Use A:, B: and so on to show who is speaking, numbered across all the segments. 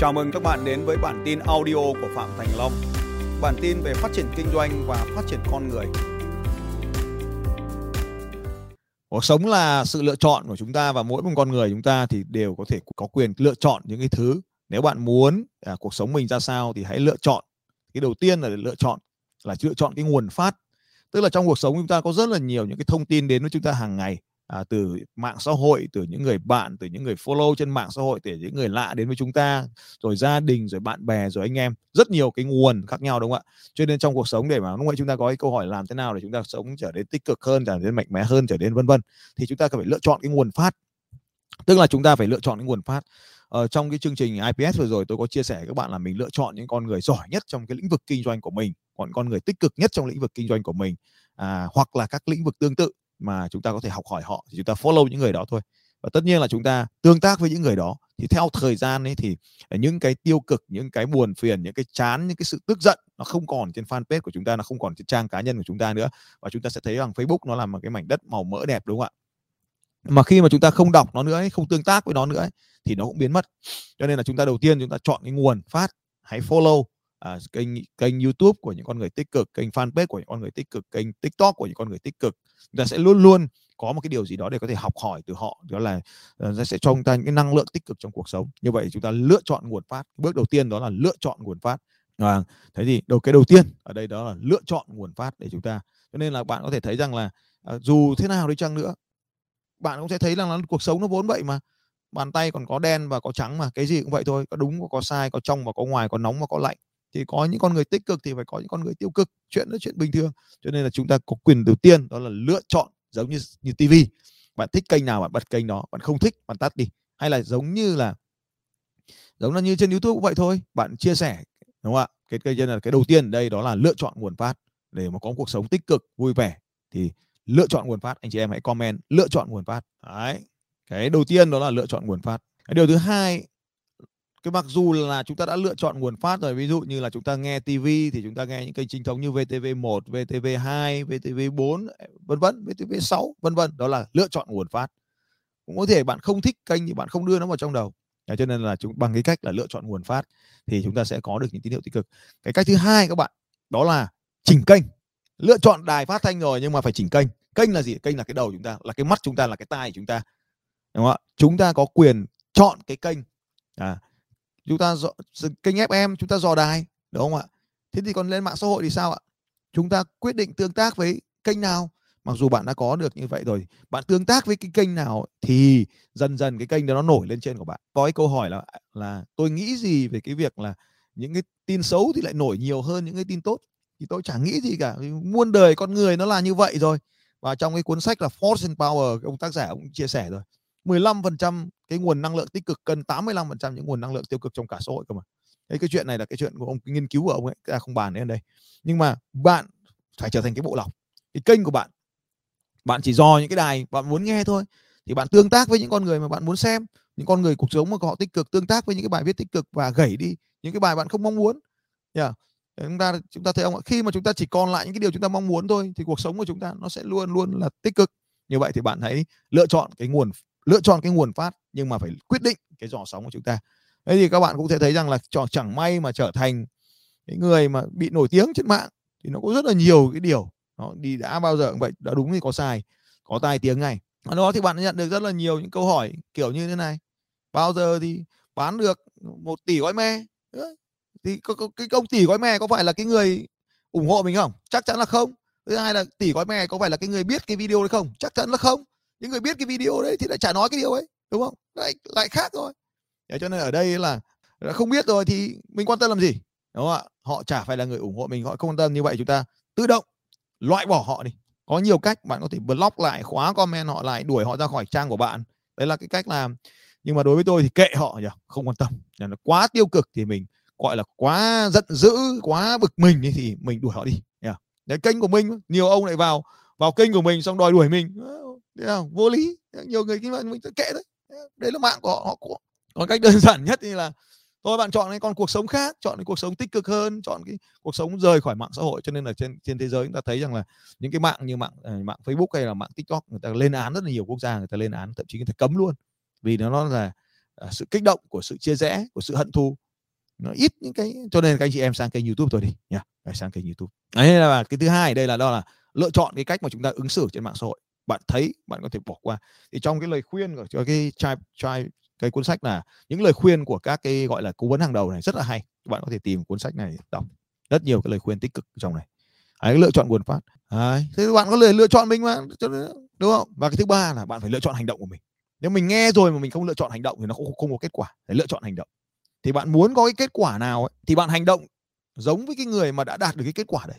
A: Chào mừng các bạn đến với bản tin audio của Phạm Thành Long. Bản tin về phát triển kinh doanh và phát triển con người.
B: Cuộc sống là sự lựa chọn của chúng ta và mỗi một con người chúng ta thì đều có thể có quyền lựa chọn những cái thứ. Nếu bạn muốn à, cuộc sống mình ra sao thì hãy lựa chọn. Cái đầu tiên là lựa chọn là lựa chọn cái nguồn phát. Tức là trong cuộc sống chúng ta có rất là nhiều những cái thông tin đến với chúng ta hàng ngày à, từ mạng xã hội từ những người bạn từ những người follow trên mạng xã hội từ những người lạ đến với chúng ta rồi gia đình rồi bạn bè rồi anh em. Rất nhiều cái nguồn khác nhau đúng không ạ? Cho nên trong cuộc sống để mà lúc nãy chúng ta có cái câu hỏi làm thế nào để chúng ta sống trở nên tích cực hơn trở nên mạnh mẽ hơn trở nên vân vân thì chúng ta cần phải lựa chọn cái nguồn phát. Tức là chúng ta phải lựa chọn cái nguồn phát. Ở trong cái chương trình IPS vừa rồi tôi có chia sẻ với các bạn là mình lựa chọn những con người giỏi nhất trong cái lĩnh vực kinh doanh của mình còn con người tích cực nhất trong lĩnh vực kinh doanh của mình à, hoặc là các lĩnh vực tương tự mà chúng ta có thể học hỏi họ thì chúng ta follow những người đó thôi. Và tất nhiên là chúng ta tương tác với những người đó thì theo thời gian ấy thì ờ, những cái tiêu cực những cái buồn phiền những cái chán những cái sự tức giận nó không còn trên fanpage của chúng ta nó không còn trên trang cá nhân của chúng ta nữa. Và chúng ta sẽ thấy rằng Facebook nó là một cái mảnh đất màu mỡ đẹp đúng không ạ? Mà khi mà chúng ta không đọc nó nữa ấy, không tương tác với nó nữa ấy, thì nó cũng biến mất. Cho nên là chúng ta đầu tiên chúng ta chọn cái nguồn phát hãy follow à, kênh kênh YouTube của những con người tích cực, kênh fanpage của những con người tích cực, kênh TikTok của những con người tích cực. Chúng ta sẽ luôn luôn có một cái điều gì đó để có thể học hỏi từ họ, đó là uh, sẽ cho chúng ta những cái năng lượng tích cực trong cuộc sống. Như vậy chúng ta lựa chọn nguồn phát. Bước đầu tiên đó là lựa chọn nguồn phát. À, thế thì đầu cái đầu tiên ở đây đó là lựa chọn nguồn phát để chúng ta. Cho nên là bạn có thể thấy rằng là uh, dù thế nào đi chăng nữa, bạn cũng sẽ thấy rằng là cuộc sống nó vốn vậy mà bàn tay còn có đen và có trắng mà cái gì cũng vậy thôi có đúng có sai có trong và có ngoài có nóng và có lạnh thì có những con người tích cực thì phải có những con người tiêu cực, chuyện đó chuyện bình thường. Cho nên là chúng ta có quyền đầu tiên đó là lựa chọn giống như như tivi bạn thích kênh nào bạn bật kênh đó, bạn không thích bạn tắt đi. Hay là giống như là, giống là như trên youtube cũng vậy thôi, bạn chia sẻ, đúng không ạ? Cái kênh là cái đầu tiên, đây đó là lựa chọn nguồn phát để mà có cuộc sống tích cực, vui vẻ. Thì lựa chọn nguồn phát, anh chị em hãy comment lựa chọn nguồn phát. Đấy, cái đầu tiên đó là lựa chọn nguồn phát. Cái điều thứ hai cái mặc dù là chúng ta đã lựa chọn nguồn phát rồi ví dụ như là chúng ta nghe TV thì chúng ta nghe những kênh chính thống như VTV1, VTV2, VTV4 vân vân, VTV6 vân vân. Đó là lựa chọn nguồn phát. Cũng có thể bạn không thích kênh thì bạn không đưa nó vào trong đầu. Đấy, cho nên là chúng bằng cái cách là lựa chọn nguồn phát thì chúng ta sẽ có được những tín hiệu tích cực. Cái cách thứ hai các bạn đó là chỉnh kênh. Lựa chọn đài phát thanh rồi nhưng mà phải chỉnh kênh. Kênh là gì? Kênh là cái đầu chúng ta là cái mắt chúng ta là cái tai chúng ta. Đúng không ạ? Chúng ta có quyền chọn cái kênh. À, chúng ta dò, kênh FM chúng ta dò đài đúng không ạ? Thế thì còn lên mạng xã hội thì sao ạ? Chúng ta quyết định tương tác với kênh nào? Mặc dù bạn đã có được như vậy rồi bạn tương tác với cái kênh nào thì dần dần cái kênh đó nó nổi lên trên của bạn. Có cái câu hỏi là là tôi nghĩ gì về cái việc là những cái tin xấu thì lại nổi nhiều hơn những cái tin tốt? Thì tôi chẳng nghĩ gì cả muôn đời con người nó là như vậy rồi. Và trong cái cuốn sách là Force and Power ông tác giả cũng chia sẻ rồi. 15% cái nguồn năng lượng tích cực cần 85% những nguồn năng lượng tiêu cực trong cả xã hội cơ mà. Đấy cái chuyện này là cái chuyện của ông nghiên cứu của ông ấy, ta không bàn đến đây. Nhưng mà bạn phải trở thành cái bộ lọc. Cái kênh của bạn bạn chỉ dò những cái đài bạn muốn nghe thôi thì bạn tương tác với những con người mà bạn muốn xem những con người cuộc sống mà họ tích cực tương tác với những cái bài viết tích cực và gẩy đi những cái bài bạn không mong muốn yeah. chúng ta chúng ta thấy không khi mà chúng ta chỉ còn lại những cái điều chúng ta mong muốn thôi thì cuộc sống của chúng ta nó sẽ luôn luôn là tích cực như vậy thì bạn hãy lựa chọn cái nguồn lựa chọn cái nguồn phát nhưng mà phải quyết định cái dò sóng của chúng ta. Thế thì các bạn cũng sẽ thấy rằng là chẳng may mà trở thành cái người mà bị nổi tiếng trên mạng thì nó có rất là nhiều cái điều. Nó đi đã bao giờ cũng vậy, đã đúng thì có sai, có tai tiếng này ở đó thì bạn nhận được rất là nhiều những câu hỏi kiểu như thế này. Bao giờ thì bán được một tỷ gói me? Thì cái công tỷ gói me có phải là cái người ủng hộ mình không? Chắc chắn là không. Thứ hai là tỷ gói me có phải là cái người biết cái video đấy không? Chắc chắn là không những người biết cái video đấy thì lại chả nói cái điều ấy, đúng không? Lại lại khác rồi. Thế cho nên ở đây là không biết rồi thì mình quan tâm làm gì, đúng không ạ? Họ chả phải là người ủng hộ mình, họ không quan tâm. Như vậy chúng ta tự động loại bỏ họ đi. Có nhiều cách, bạn có thể block lại, khóa comment họ lại, đuổi họ ra khỏi trang của bạn. Đấy là cái cách làm. Nhưng mà đối với tôi thì kệ họ nhỉ, không quan tâm. Là nó quá tiêu cực thì mình, gọi là quá giận dữ, quá bực mình thì mình đuổi họ đi nhỉ. Đấy, kênh của mình, nhiều ông lại vào vào kênh của mình xong đòi đuổi mình. Đấy không? vô lý. Nhiều người kinh doanh mình kệ đấy. Đấy là mạng của họ, họ của còn cách đơn giản nhất thì là thôi bạn chọn cái con cuộc sống khác chọn cái cuộc sống tích cực hơn chọn cái cuộc sống rời khỏi mạng xã hội. Cho nên là trên trên thế giới chúng ta thấy rằng là những cái mạng như mạng à, mạng Facebook hay là mạng TikTok người ta lên án rất là nhiều quốc gia người ta lên án thậm chí người ta cấm luôn. Vì nó nó là à, sự kích động của sự chia rẽ của sự hận thù. Nó ít những cái cho nên các anh chị em sang kênh youtube thôi đi nhá. Yeah. sang kênh youtube. Đấy là cái thứ hai đây là đó là lựa chọn cái cách mà chúng ta ứng xử trên mạng xã hội bạn thấy bạn có thể bỏ qua. Thì trong cái lời khuyên của cho cái trai trai cái cuốn sách là những lời khuyên của các cái gọi là cố vấn hàng đầu này rất là hay. Bạn có thể tìm cuốn sách này đọc. Rất nhiều cái lời khuyên tích cực trong này. Đấy, lựa chọn nguồn phát. Đấy. thế bạn có lời lựa chọn mình mà đúng không? Và cái thứ ba là bạn phải lựa chọn hành động của mình. Nếu mình nghe rồi mà mình không lựa chọn hành động thì nó không, không có kết quả. Phải lựa chọn hành động. Thì bạn muốn có cái kết quả nào ấy, thì bạn hành động giống với cái người mà đã đạt được cái kết quả đấy.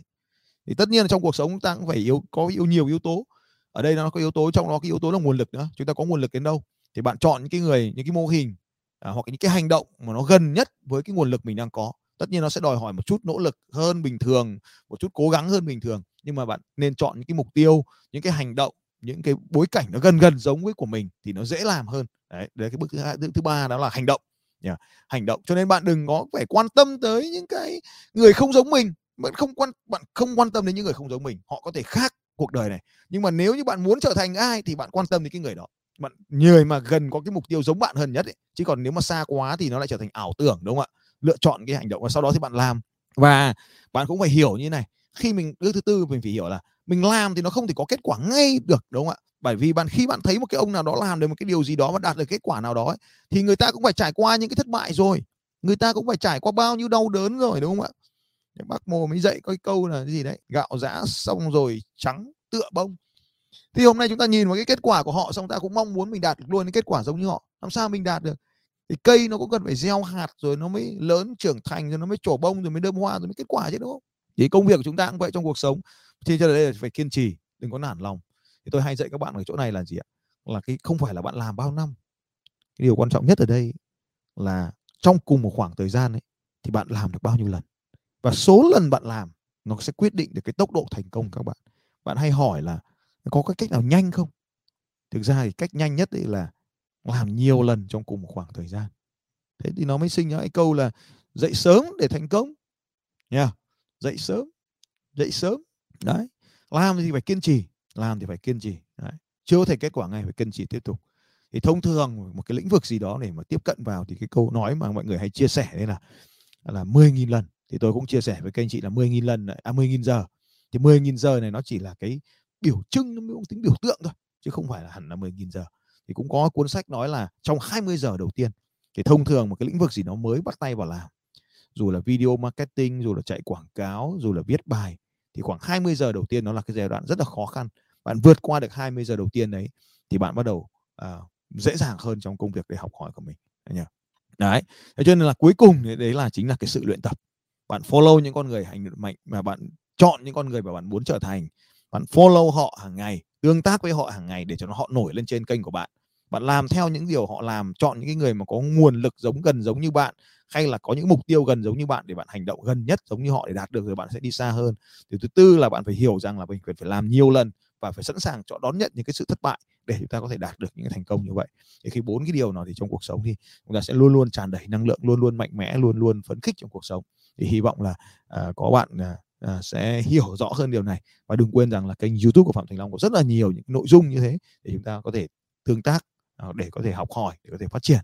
B: Thì tất nhiên là trong cuộc sống chúng ta cũng phải yếu có yếu nhiều yếu tố ở đây nó có yếu tố trong đó cái yếu tố là nguồn lực nữa chúng ta có nguồn lực đến đâu? Thì bạn chọn những cái người những cái mô hình à, hoặc những cái hành động mà nó gần nhất với cái nguồn lực mình đang có. Tất nhiên nó sẽ đòi hỏi một chút nỗ lực hơn bình thường một chút cố gắng hơn bình thường nhưng mà bạn nên chọn những cái mục tiêu những cái hành động những cái bối cảnh nó gần gần giống với của mình thì nó dễ làm hơn. Đấy, đấy cái bước thứ hai thứ ba đó là hành động. Yeah. hành động. Cho nên bạn đừng có phải quan tâm tới những cái người không giống mình bạn không quan bạn không quan tâm đến những người không giống mình họ có thể khác cuộc đời này. Nhưng mà nếu như bạn muốn trở thành ai thì bạn quan tâm đến cái người đó. Bạn người mà gần có cái mục tiêu giống bạn hơn nhất ấy. chứ còn nếu mà xa quá thì nó lại trở thành ảo tưởng đúng không ạ? Lựa chọn cái hành động và sau đó thì bạn làm. Và bạn cũng phải hiểu như này khi mình bước thứ tư mình phải hiểu là mình làm thì nó không thể có kết quả ngay được đúng không ạ? Bởi vì bạn khi bạn thấy một cái ông nào đó làm được một cái điều gì đó và đạt được kết quả nào đó ấy, thì người ta cũng phải trải qua những cái thất bại rồi. Người ta cũng phải trải qua bao nhiêu đau đớn rồi đúng không ạ? Bác mồ mới dạy có cái câu là cái gì đấy, gạo giã xong rồi trắng tựa bông. Thì hôm nay chúng ta nhìn vào cái kết quả của họ xong ta cũng mong muốn mình đạt được luôn cái kết quả giống như họ. Làm sao mình đạt được? Thì cây nó cũng cần phải gieo hạt rồi nó mới lớn trưởng thành rồi nó mới trổ bông rồi mới đơm hoa rồi mới kết quả chứ, đúng không? Thì công việc của chúng ta cũng vậy trong cuộc sống. Thì cho đây là phải kiên trì, đừng có nản lòng. Thì tôi hay dạy các bạn ở chỗ này là gì ạ? Là cái, không phải là bạn làm bao năm. Cái điều quan trọng nhất ở đây là trong cùng một khoảng thời gian ấy, thì bạn làm được bao nhiêu lần? Và số lần bạn làm, nó sẽ quyết định được cái tốc độ thành công các bạn. Bạn hay hỏi là có cái cách nào nhanh không? Thực ra thì cách nhanh nhất đấy là làm nhiều lần trong cùng một khoảng thời gian. Thế thì nó mới sinh ra cái câu là dậy sớm để thành công. Nha yeah. dậy sớm dậy sớm. Đấy, làm thì phải kiên trì, làm thì phải kiên trì. Đấy. chưa có thể kết quả ngay, phải kiên trì tiếp tục. Thì thông thường một cái lĩnh vực gì đó để mà tiếp cận vào thì cái câu nói mà mọi người hay chia sẻ đấy là là 10.000 lần thì tôi cũng chia sẻ với các anh chị là 10.000 lần à 10.000 giờ. Thì 10.000 giờ này nó chỉ là cái biểu trưng nó cũng tính biểu tượng thôi chứ không phải là hẳn là 10.000 giờ. Thì cũng có cuốn sách nói là trong 20 giờ đầu tiên thì thông thường một cái lĩnh vực gì nó mới bắt tay vào làm dù là video marketing dù là chạy quảng cáo dù là viết bài thì khoảng 20 giờ đầu tiên nó là cái giai đoạn rất là khó khăn. Bạn vượt qua được 20 giờ đầu tiên đấy thì bạn bắt đầu à, dễ dàng hơn trong công việc để học hỏi của mình đấy, đấy cho nên là cuối cùng đấy là chính là cái sự luyện tập bạn follow những con người hành mạnh, mà bạn chọn những con người mà bạn muốn trở thành. Bạn follow họ hàng ngày, tương tác với họ hàng ngày để cho nó, họ nổi lên trên kênh của bạn. Bạn làm theo những điều họ làm, chọn những cái người mà có nguồn lực giống gần giống như bạn, hay là có những mục tiêu gần giống như bạn để bạn hành động gần nhất giống như họ để đạt được rồi bạn sẽ đi xa hơn. Điều thứ tư là bạn phải hiểu rằng là mình cần phải làm nhiều lần và phải sẵn sàng cho đón nhận những cái sự thất bại để chúng ta có thể đạt được những cái thành công như vậy. Thì khi bốn cái điều nào thì trong cuộc sống thì chúng ta sẽ luôn luôn tràn đầy năng lượng, luôn luôn mạnh mẽ, luôn luôn phấn khích trong cuộc sống thì hy vọng là uh, có bạn uh, sẽ hiểu rõ hơn điều này. Và đừng quên rằng là kênh youtube của phạm thành long có rất là nhiều những nội dung như thế để chúng ta có thể tương tác uh, để có thể học hỏi để có thể phát triển.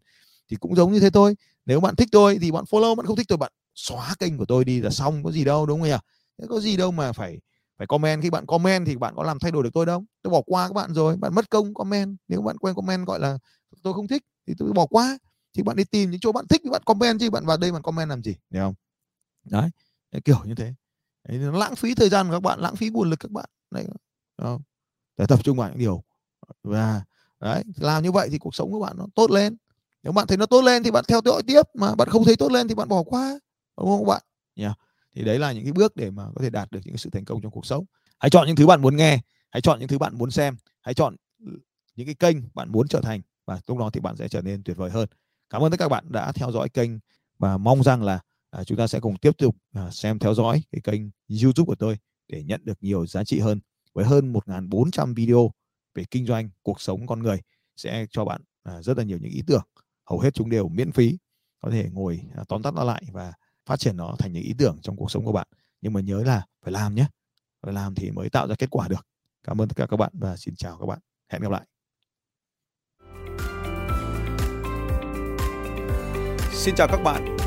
B: Thì cũng giống như thế thôi. Nếu bạn thích tôi thì bạn follow bạn không thích tôi bạn xóa kênh của tôi đi là xong có gì đâu đúng không nhỉ? Thế có gì đâu mà phải phải comment. Khi bạn comment thì bạn có làm thay đổi được tôi đâu. Tôi bỏ qua các bạn rồi bạn mất công comment. Nếu bạn quen comment gọi là tôi không thích thì tôi bỏ qua. Thì bạn đi tìm những chỗ bạn thích thì bạn comment chứ. Bạn vào đây bạn comment làm gì hiểu không? Đấy, đấy kiểu như thế. Đấy, nó lãng phí thời gian của các bạn lãng phí nguồn lực các bạn. Đấy không? để tập trung vào những điều. Và đấy làm như vậy thì cuộc sống của bạn nó tốt lên. Nếu bạn thấy nó tốt lên thì bạn theo dõi tiếp mà bạn không thấy tốt lên thì bạn bỏ qua đúng không các bạn? Nhỉ? Yeah. thì đấy là những cái bước để mà có thể đạt được những cái sự thành công trong cuộc sống. Hãy chọn những thứ bạn muốn nghe hãy chọn những thứ bạn muốn xem hãy chọn những cái kênh bạn muốn trở thành và lúc đó thì bạn sẽ trở nên tuyệt vời hơn. Cảm ơn tất cả các bạn đã theo dõi kênh và mong rằng là à, chúng ta sẽ cùng tiếp tục à, xem theo dõi cái kênh YouTube của tôi để nhận được nhiều giá trị hơn. Với hơn 1.400 video về kinh doanh cuộc sống con người sẽ cho bạn à, rất là nhiều những ý tưởng. Hầu hết chúng đều miễn phí có thể ngồi à, tóm tắt nó lại và phát triển nó thành những ý tưởng trong cuộc sống của bạn. Nhưng mà nhớ là phải làm nhé. Phải làm thì mới tạo ra kết quả được. Cảm ơn tất cả các bạn và xin chào các bạn. Hẹn gặp lại.
A: Xin chào các bạn.